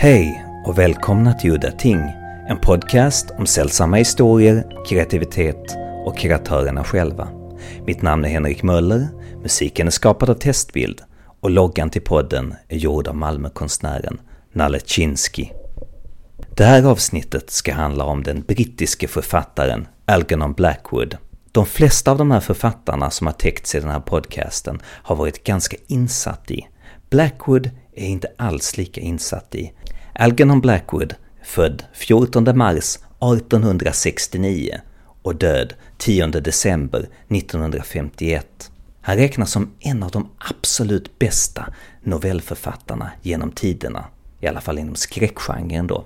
Hej och välkomna till Udda Ting, en podcast om sällsamma historier, kreativitet och kreatörerna själva. Mitt namn är Henrik Möller, musiken är skapad av Testbild och loggan till podden är gjord av Malmökonstnären Nalle Chinsky. Det här avsnittet ska handla om den brittiske författaren Algernon Blackwood. De flesta av de här författarna som har täckts i den här podcasten har varit ganska insatt i. Blackwood är inte alls lika insatt i. Algernon Blackwood, född 14 mars 1869 och död 10 december 1951. Han räknas som en av de absolut bästa novellförfattarna genom tiderna, i alla fall inom skräckgenren då.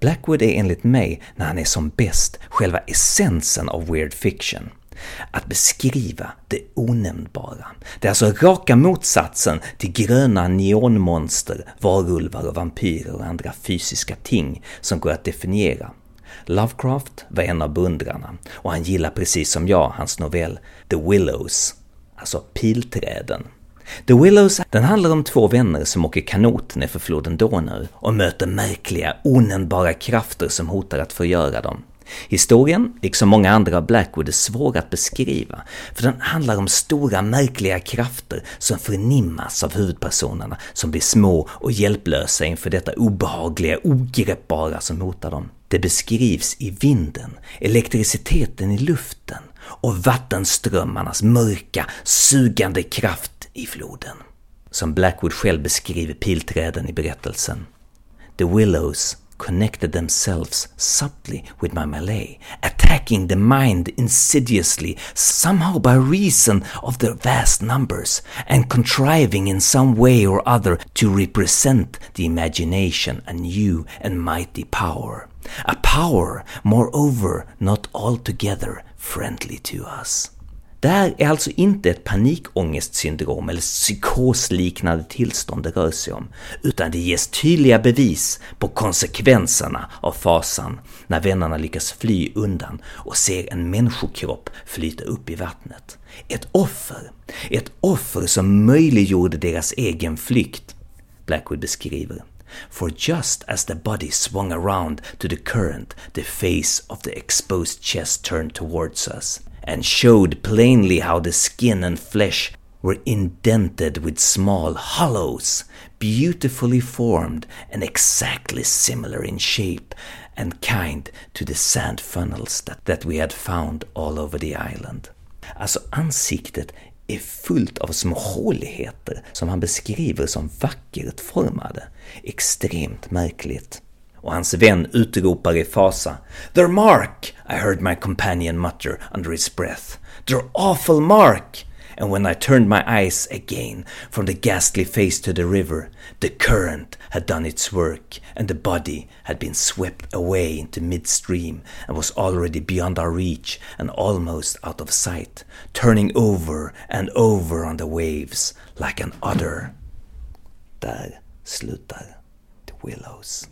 Blackwood är enligt mig, när han är som bäst, själva essensen av weird fiction. Att beskriva det onämnbara. Det är alltså raka motsatsen till gröna neonmonster, varulvar och vampyrer och andra fysiska ting som går att definiera. Lovecraft var en av beundrarna och han gillar precis som jag hans novell The Willows, alltså pilträden. The Willows den handlar om två vänner som åker kanot nerför floden Donau och möter märkliga, onämnbara krafter som hotar att förgöra dem. Historien, liksom många andra av Blackwood, är svår att beskriva, för den handlar om stora märkliga krafter som förnimmas av huvudpersonerna, som blir små och hjälplösa inför detta obehagliga, ogreppbara som hotar dem. Det beskrivs i vinden, elektriciteten i luften och vattenströmmarnas mörka, sugande kraft i floden. Som Blackwood själv beskriver pilträden i berättelsen. The Willows connected themselves subtly with my Malay, attacking the mind insidiously, somehow by reason of their vast numbers, and contriving in some way or other to represent the imagination a new and mighty power. A power, moreover, not altogether friendly to us. Det här är alltså inte ett panikångestsyndrom eller psykosliknande tillstånd det rör sig om, utan det ges tydliga bevis på konsekvenserna av fasan när vännerna lyckas fly undan och ser en människokropp flyta upp i vattnet. Ett offer, ett offer som möjliggjorde deras egen flykt, Blackwood beskriver. For just as the body swung around to the current, the face of the exposed chest turned towards us, and showed plainly how the skin and flesh were indented with small hollows, beautifully formed and exactly similar in shape and kind to the sand funnels that, that we had found all over the island. Alltså ansiktet är fullt av små håligheter som han beskriver som vackert formade. Extremt märkligt. och hans vän utropar i fasa “Their mark!” I heard my companion mutter under his breath. “Their awful mark!” And when I turned my eyes again from the ghastly face to the river, the current had done its work, and the body had been swept away into midstream and was already beyond our reach and almost out of sight, turning over and over on the waves like an otter. Där slutar The Willows.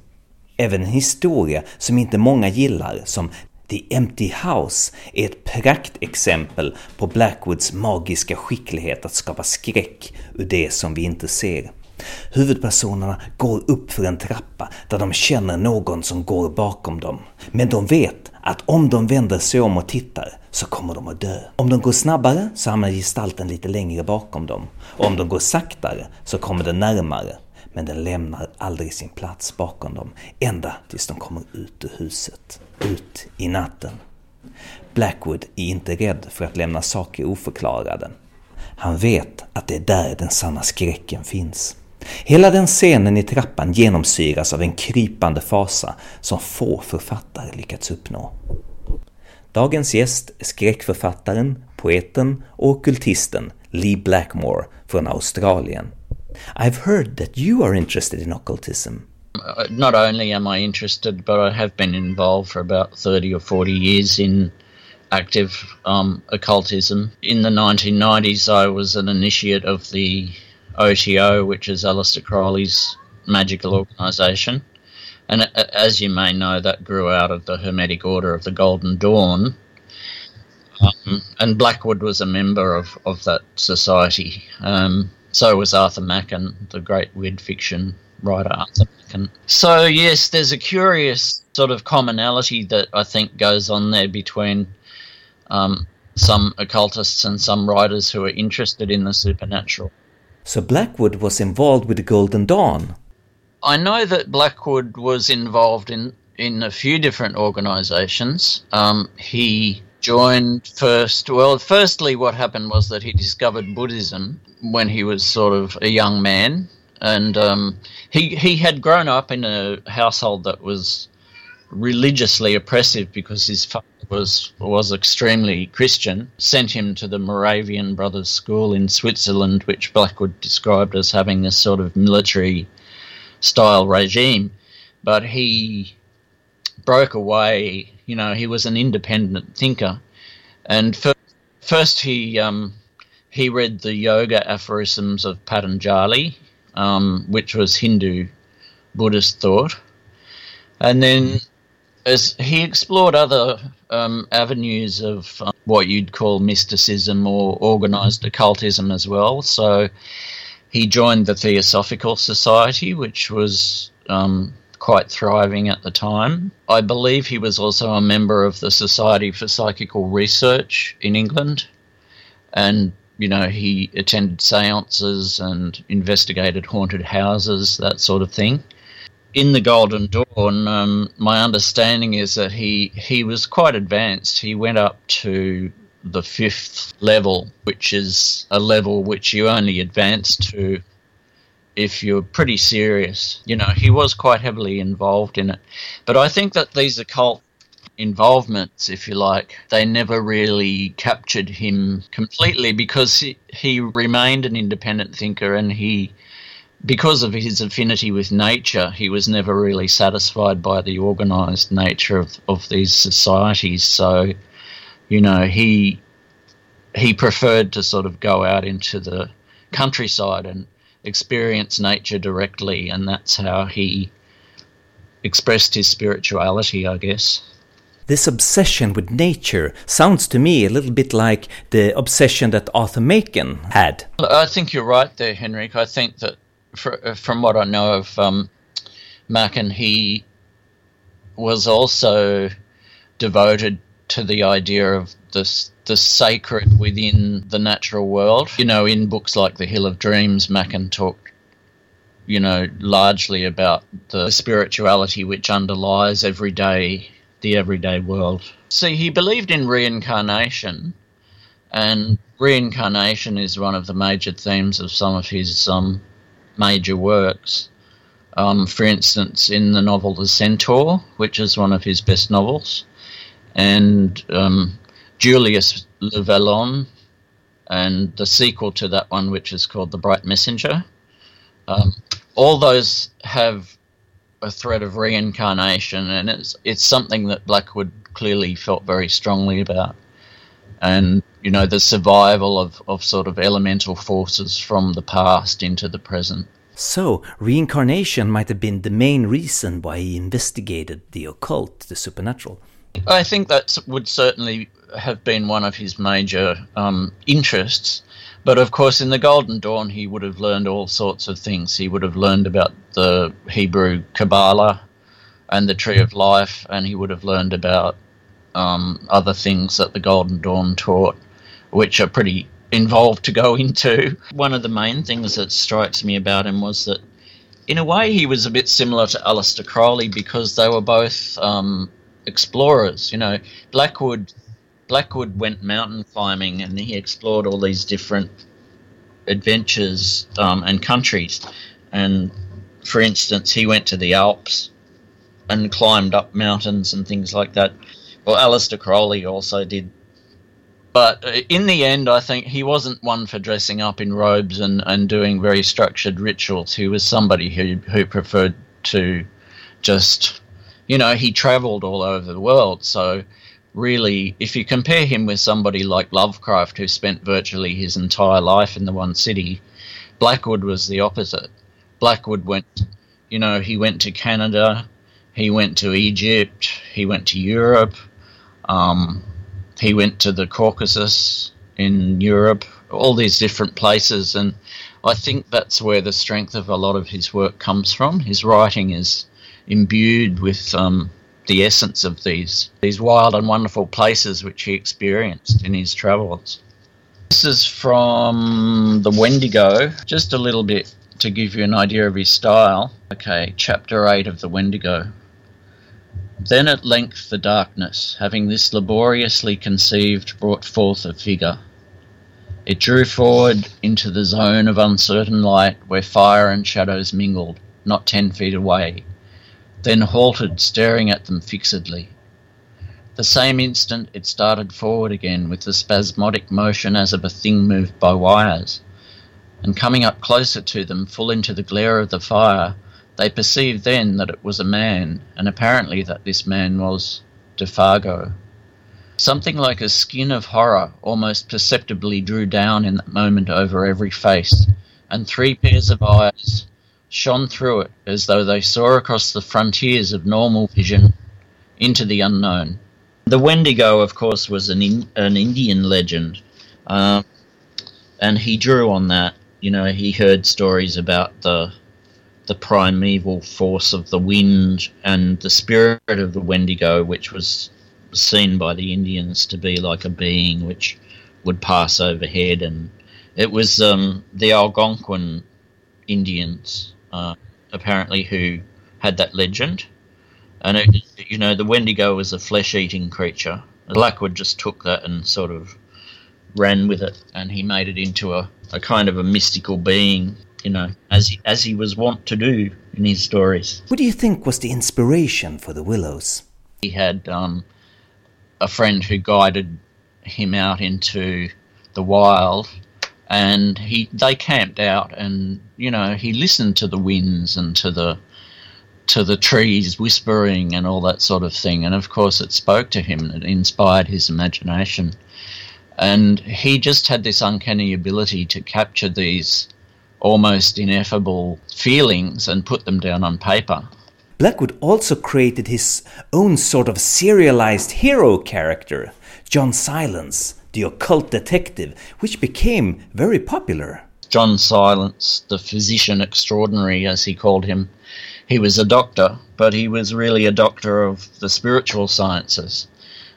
Även en historia som inte många gillar, som The Empty House, är ett praktexempel på Blackwoods magiska skicklighet att skapa skräck ur det som vi inte ser. Huvudpersonerna går upp för en trappa där de känner någon som går bakom dem. Men de vet att om de vänder sig om och tittar så kommer de att dö. Om de går snabbare så hamnar gestalten lite längre bakom dem. Och om de går saktare så kommer den närmare men den lämnar aldrig sin plats bakom dem, ända tills de kommer ut ur huset, ut i natten. Blackwood är inte rädd för att lämna saker oförklarade. Han vet att det är där den sanna skräcken finns. Hela den scenen i trappan genomsyras av en krypande fasa som få författare lyckats uppnå. Dagens gäst är skräckförfattaren, poeten och okultisten Lee Blackmore från Australien. I've heard that you are interested in occultism. Uh, not only am I interested, but I have been involved for about 30 or 40 years in active um, occultism. In the 1990s, I was an initiate of the OTO, which is Aleister Crowley's magical organisation. And uh, as you may know, that grew out of the Hermetic Order of the Golden Dawn. Um, and Blackwood was a member of, of that society. Um, so was Arthur Machen, the great weird fiction writer Arthur Machen. So yes, there's a curious sort of commonality that I think goes on there between um, some occultists and some writers who are interested in the supernatural. So Blackwood was involved with the Golden Dawn. I know that Blackwood was involved in in a few different organisations. Um, he joined first. Well, firstly, what happened was that he discovered Buddhism when he was sort of a young man, and um, he he had grown up in a household that was religiously oppressive because his father was was extremely Christian. Sent him to the Moravian Brothers School in Switzerland, which Blackwood described as having this sort of military style regime, but he broke away. You know, he was an independent thinker, and first, first he um, he read the yoga aphorisms of Patanjali, um, which was Hindu Buddhist thought, and then as he explored other um, avenues of uh, what you'd call mysticism or organized occultism as well. So he joined the Theosophical Society, which was um, quite thriving at the time. I believe he was also a member of the Society for Psychical Research in England. And, you know, he attended seances and investigated haunted houses, that sort of thing. In the Golden Dawn, um, my understanding is that he, he was quite advanced. He went up to the fifth level, which is a level which you only advance to if you're pretty serious. You know, he was quite heavily involved in it. But I think that these occult involvements, if you like, they never really captured him completely because he, he remained an independent thinker and he because of his affinity with nature, he was never really satisfied by the organized nature of, of these societies. So, you know, he he preferred to sort of go out into the countryside and experience nature directly, and that's how he expressed his spirituality, I guess. This obsession with nature sounds to me a little bit like the obsession that Arthur Machen had. I think you're right there, Henrik. I think that for, from what I know of um, Machen, he was also devoted to the idea of this the sacred within the natural world. You know, in books like The Hill of Dreams, Machen talked, you know, largely about the spirituality which underlies everyday the everyday world. See, he believed in reincarnation, and reincarnation is one of the major themes of some of his um, major works. Um, for instance, in the novel The Centaur, which is one of his best novels, and um, Julius Le Vallon, and the sequel to that one, which is called The Bright Messenger. Um, all those have a threat of reincarnation, and it's it's something that Blackwood clearly felt very strongly about, and you know the survival of, of sort of elemental forces from the past into the present. So, reincarnation might have been the main reason why he investigated the occult, the supernatural. I think that would certainly have been one of his major um, interests. But of course, in the Golden Dawn, he would have learned all sorts of things. He would have learned about the Hebrew Kabbalah and the Tree of Life, and he would have learned about um, other things that the Golden Dawn taught, which are pretty involved to go into. One of the main things that strikes me about him was that, in a way, he was a bit similar to Aleister Crowley because they were both um, explorers. You know, Blackwood Blackwood went mountain climbing and he explored all these different adventures um, and countries. And for instance, he went to the Alps and climbed up mountains and things like that. Well, Aleister Crowley also did. But uh, in the end, I think he wasn't one for dressing up in robes and, and doing very structured rituals. He was somebody who, who preferred to just, you know, he traveled all over the world. So really, if you compare him with somebody like Lovecraft, who spent virtually his entire life in the one city, Blackwood was the opposite. Blackwood went, you know, he went to Canada, he went to Egypt, he went to Europe, um, he went to the Caucasus in Europe, all these different places, and I think that's where the strength of a lot of his work comes from. His writing is imbued with um, the essence of these these wild and wonderful places which he experienced in his travels. This is from the Wendigo, just a little bit to give you an idea of his style. Okay, chapter 8 of the Wendigo. Then at length the darkness, having this laboriously conceived, brought forth a figure. It drew forward into the zone of uncertain light where fire and shadows mingled, not ten feet away, then halted, staring at them fixedly. The same instant it started forward again with the spasmodic motion as of a thing moved by wires, and coming up closer to them, full into the glare of the fire, they perceived then that it was a man, and apparently that this man was Defago. Something like a skin of horror almost perceptibly drew down in that moment over every face, and three pairs of eyes shone through it as though they saw across the frontiers of normal vision into the unknown. The Wendigo, of course, was an, in, an Indian legend, uh, and he drew on that. You know, he heard stories about the the primeval force of the wind and the spirit of the Wendigo, which was seen by the Indians to be like a being which would pass overhead, and it was um, the Algonquin Indians uh, apparently who had that legend, and it, you know the Wendigo was a flesh-eating creature. Blackwood just took that and sort of ran with it, and he made it into a, a kind of a mystical being you know, as he, as he was wont to do in his stories. What do you think was the inspiration for the Willows? He had um, a friend who guided him out into the wild, and he they camped out, and you know he listened to the winds and to the to the trees whispering and all that sort of thing, and of course it spoke to him and it inspired his imagination, and he just had this uncanny ability to capture these almost ineffable feelings and put them down on paper. Blackwood also created his own sort of serialized hero character, John Silence, the occult detective, which became very popular. John Silence, the physician extraordinary, as he called him, he was a doctor, but he was really a doctor of the spiritual sciences.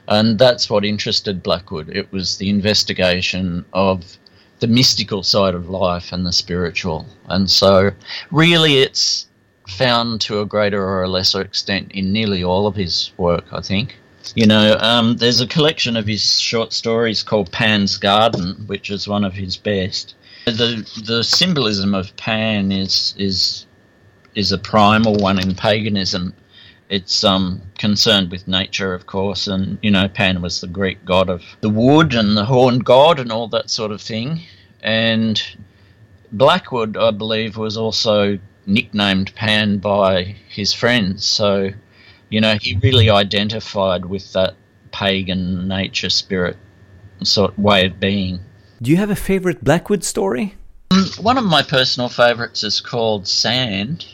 And that's what interested Blackwood. It was the investigation of the mystical side of life and the spiritual. And so, really, it's found to a greater or a lesser extent in nearly all of his work, I think. You know, um, there's a collection of his short stories called Pan's Garden, which is one of his best. The the symbolism of Pan is is is a primal one in paganism. It's um, concerned with nature, of course, and you know Pan was the Greek god of the wood and the horned god and all that sort of thing. And Blackwood, I believe, was also nicknamed Pan by his friends. So, you know, he really identified with that pagan nature spirit sort of way of being. Do you have a favorite Blackwood story? Um, one of my personal favorites is called Sand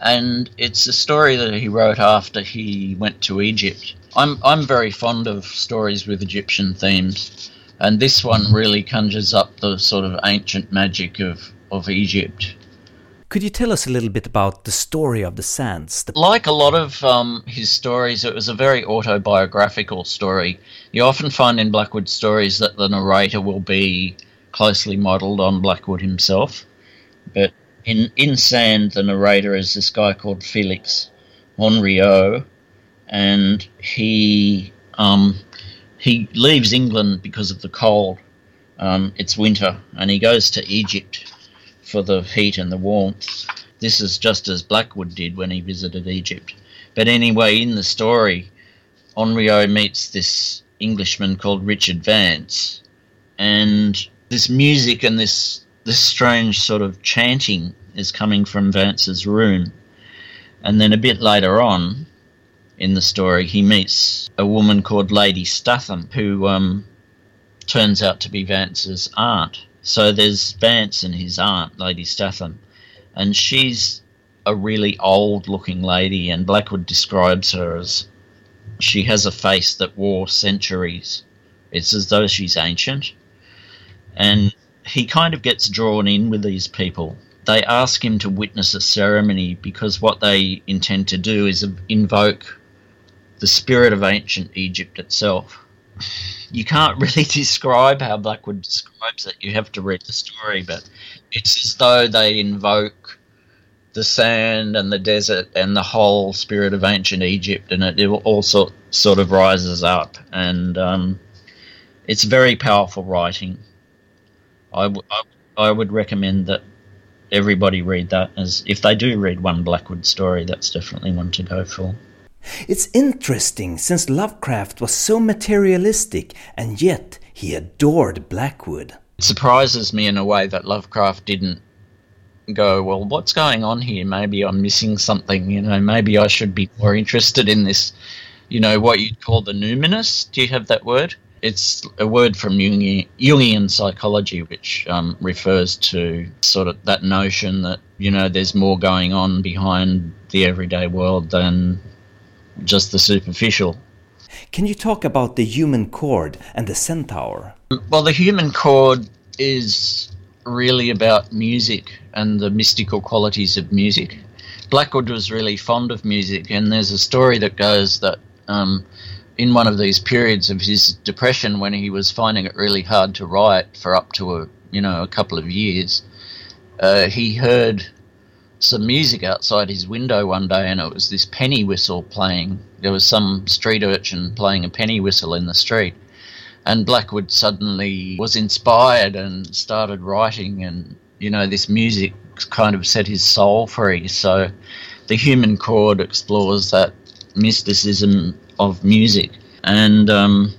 and it's a story that he wrote after he went to Egypt. I'm I'm very fond of stories with Egyptian themes, and this one really conjures up the sort of ancient magic of of Egypt. Could you tell us a little bit about the story of the sands? The- like a lot of um, his stories, it was a very autobiographical story. You often find in Blackwood stories that the narrator will be closely modelled on Blackwood himself, but in in Sand, the narrator is this guy called Felix Henriot, and he um, he leaves England because of the cold. Um, it's winter, and he goes to Egypt for the heat and the warmth. This is just as Blackwood did when he visited Egypt. But anyway, in the story, Henriot meets this Englishman called Richard Vance, and this music and this this strange sort of chanting is coming from Vance's room. And then a bit later on in the story, he meets a woman called Lady Statham, who um, turns out to be Vance's aunt. So there's Vance and his aunt, Lady Statham, and she's a really old looking lady, and Blackwood describes her as she has a face that wore centuries. It's as though she's ancient. And he kind of gets drawn in with these people. They ask him to witness a ceremony because what they intend to do is invoke the spirit of ancient Egypt itself. You can't really describe how Blackwood describes it. You have to read the story, but it's as though they invoke the sand and the desert and the whole spirit of ancient Egypt, and it, it all sort sort of rises up, and um, it's very powerful writing. I, w- I, I would recommend that everybody read that as if they do read one Blackwood story, that's definitely one to go for. It's interesting since Lovecraft was so materialistic and yet he adored Blackwood. It surprises me in a way that Lovecraft didn't go, well, what's going on here? Maybe I'm missing something, you know, maybe I should be more interested in this, you know, what you'd call the numinous. Do you have that word? It's a word from Jungian, Jungian psychology, which um, refers to sort of that notion that, you know, there's more going on behind the everyday world than just the superficial. Can you talk about the human chord and the centaur? Well, the human chord is really about music and the mystical qualities of music. Blackwood was really fond of music, and there's a story that goes that um, in one of these periods of his depression, when he was finding it really hard to write for up to a you know a couple of years, uh, he heard some music outside his window one day, and it was this penny whistle playing. There was some street urchin playing a penny whistle in the street, and Blackwood suddenly was inspired and started writing, and you know this music kind of set his soul free. So, the human chord explores that mysticism of music, and um,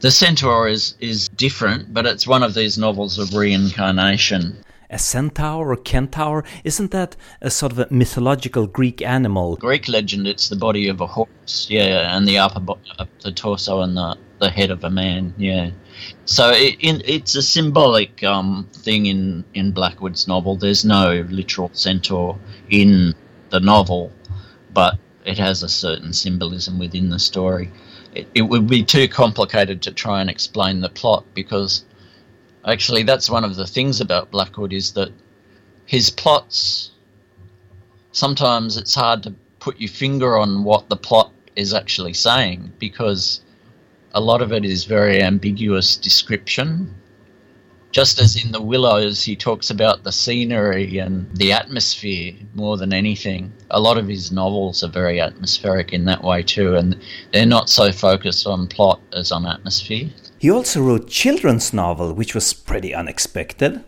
the Centaur is is different, but it's one of these novels of reincarnation a centaur or a kentaur? Isn't that a sort of a mythological greek animal? Greek legend it's the body of a horse yeah and the upper bo- uh, the torso and the, the head of a man yeah. So it, it's a symbolic um, thing in, in blackwood's novel. There's no literal centaur in the novel but it has a certain symbolism within the story. It, it would be too complicated to try and explain the plot because Actually, that's one of the things about Blackwood is that his plots sometimes it's hard to put your finger on what the plot is actually saying because a lot of it is very ambiguous description just as in the Willows, he talks about the scenery and the atmosphere more than anything. A lot of his novels are very atmospheric in that way too, and they're not so focused on plot as on atmosphere. He also wrote children's novel, which was pretty unexpected.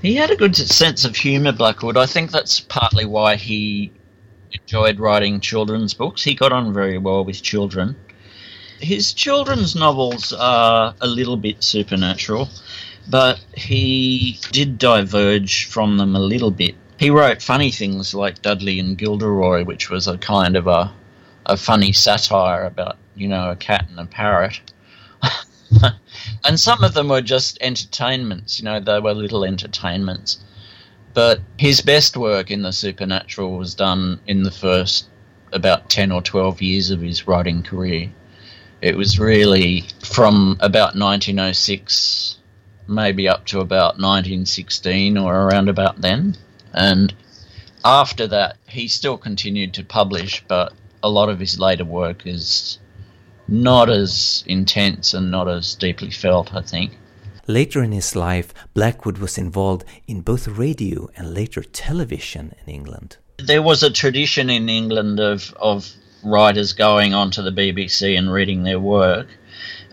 He had a good sense of humour, Blackwood. I think that's partly why he enjoyed writing children's books. He got on very well with children. His children's novels are a little bit supernatural but he did diverge from them a little bit. He wrote funny things like Dudley and Gilderoy, which was a kind of a, a funny satire about, you know, a cat and a parrot. and some of them were just entertainments, you know, they were little entertainments. But his best work in the supernatural was done in the first about 10 or 12 years of his writing career. It was really from about 1906 maybe up to about 1916 or around about then. And after that, he still continued to publish, but a lot of his later work is not as intense and not as deeply felt, I think. Later in his life, Blackwood was involved in both radio and later television in England. There was a tradition in England of, of writers going onto the BBC and reading their work,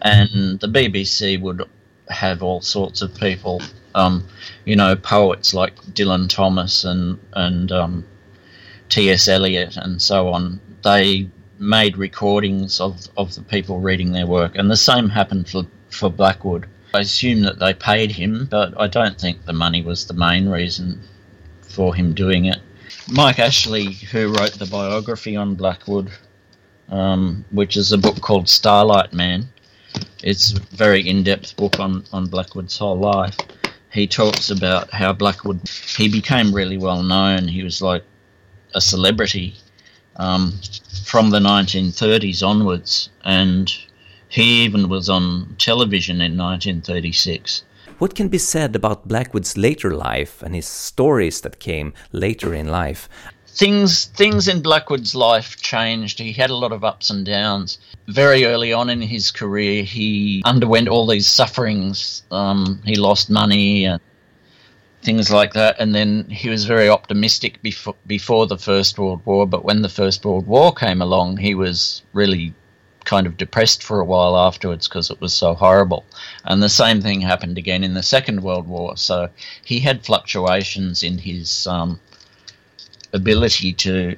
and the BBC would have all sorts of people, um, you know, poets like Dylan Thomas and and um, T.S. Eliot and so on. They made recordings of, of the people reading their work, and the same happened for for Blackwood. I assume that they paid him, but I don't think the money was the main reason for him doing it. Mike Ashley, who wrote the biography on Blackwood, um, which is a book called Starlight Man, it's a very in-depth book on, on Blackwood's whole life. He talks about how Blackwood he became really well known. He was like a celebrity um, from the 1930s onwards, and he even was on television in 1936. What can be said about Blackwood's later life and his stories that came later in life? Things things in Blackwood's life changed. He had a lot of ups and downs. Very early on in his career, he underwent all these sufferings. Um, he lost money and things like that. And then he was very optimistic before before the First World War. But when the First World War came along, he was really kind of depressed for a while afterwards because it was so horrible. And the same thing happened again in the Second World War. So he had fluctuations in his um, ability to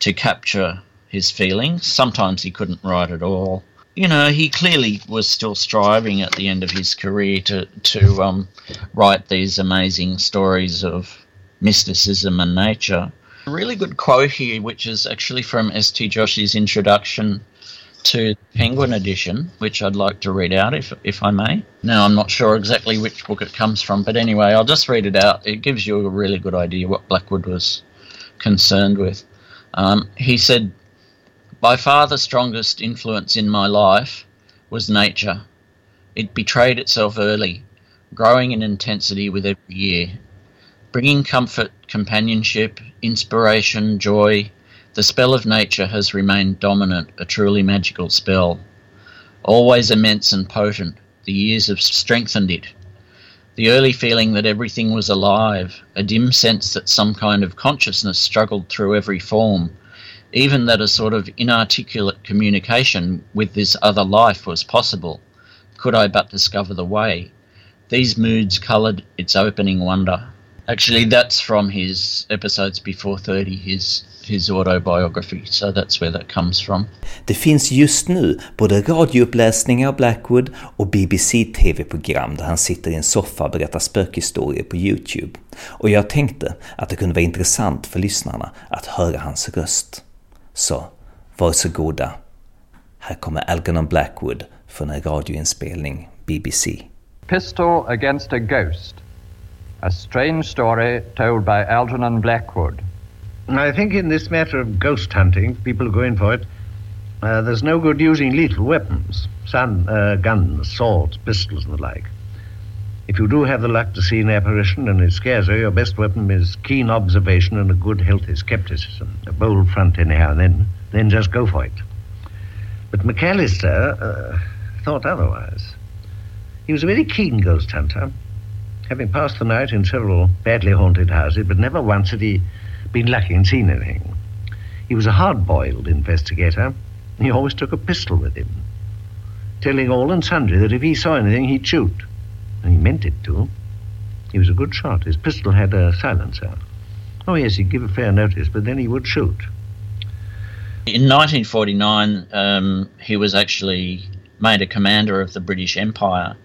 to capture his feelings. Sometimes he couldn't write at all. You know, he clearly was still striving at the end of his career to to um, write these amazing stories of mysticism and nature. A really good quote here, which is actually from S.T. Joshi's introduction to Penguin edition, which I'd like to read out if if I may. Now I'm not sure exactly which book it comes from, but anyway, I'll just read it out. It gives you a really good idea what Blackwood was concerned with. Um, he said, "By far the strongest influence in my life was nature. It betrayed itself early, growing in intensity with every year, bringing comfort, companionship, inspiration, joy." The spell of nature has remained dominant, a truly magical spell. Always immense and potent, the years have strengthened it. The early feeling that everything was alive, a dim sense that some kind of consciousness struggled through every form, even that a sort of inarticulate communication with this other life was possible, could I but discover the way. These moods coloured its opening wonder. Actually, that's from his episodes before 30, his his autobiography, so that's where that comes from. Det finns just nu både radiouppläsningar av Blackwood och BBC-TV-program där han sitter i en soffa och berättar spökhistorier på Youtube. Och jag tänkte att det kunde vara intressant för lyssnarna att höra hans röst. Så, varsågoda. Här kommer Algernon Blackwood från en radioinspelning BBC. Pistol Against a Ghost A strange story told by Algernon Blackwood I think in this matter of ghost hunting, people go in for it. Uh, there's no good using lethal weapons, sun, uh, guns, swords, pistols, and the like. If you do have the luck to see an apparition and it scares you, your best weapon is keen observation and a good, healthy skepticism. A bold front anyhow then. Then just go for it. But McAllister uh, thought otherwise. He was a very keen ghost hunter, having passed the night in several badly haunted houses, but never once had he been lucky and seen anything. He was a hard-boiled investigator. He always took a pistol with him, telling all and sundry that if he saw anything, he'd shoot. He meant it to. He was a good shot. His pistol had a silencer. Oh, yes, he'd give a fair notice, but then he would shoot. In 1949, um, he was actually made a commander of the British Empire.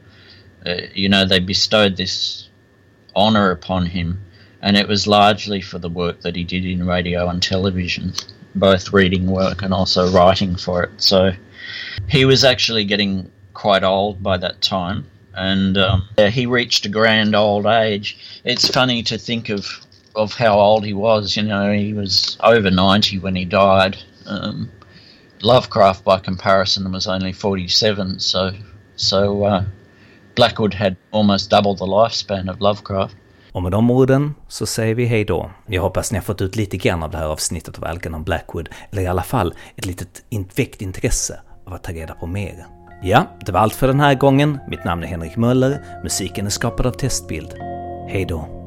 Uh, you know, they bestowed this honour upon him and it was largely for the work that he did in radio and television, both reading work and also writing for it. So he was actually getting quite old by that time, and um, he reached a grand old age. It's funny to think of of how old he was. You know, he was over ninety when he died. Um, Lovecraft, by comparison, was only forty-seven. So, so uh, Blackwood had almost double the lifespan of Lovecraft. Och med de orden så säger vi hej då. Jag hoppas ni har fått ut lite grann av det här avsnittet av Algernon Blackwood, eller i alla fall ett litet väckt intresse av att ta reda på mer. Ja, det var allt för den här gången. Mitt namn är Henrik Möller, musiken är skapad av Testbild. Hej då!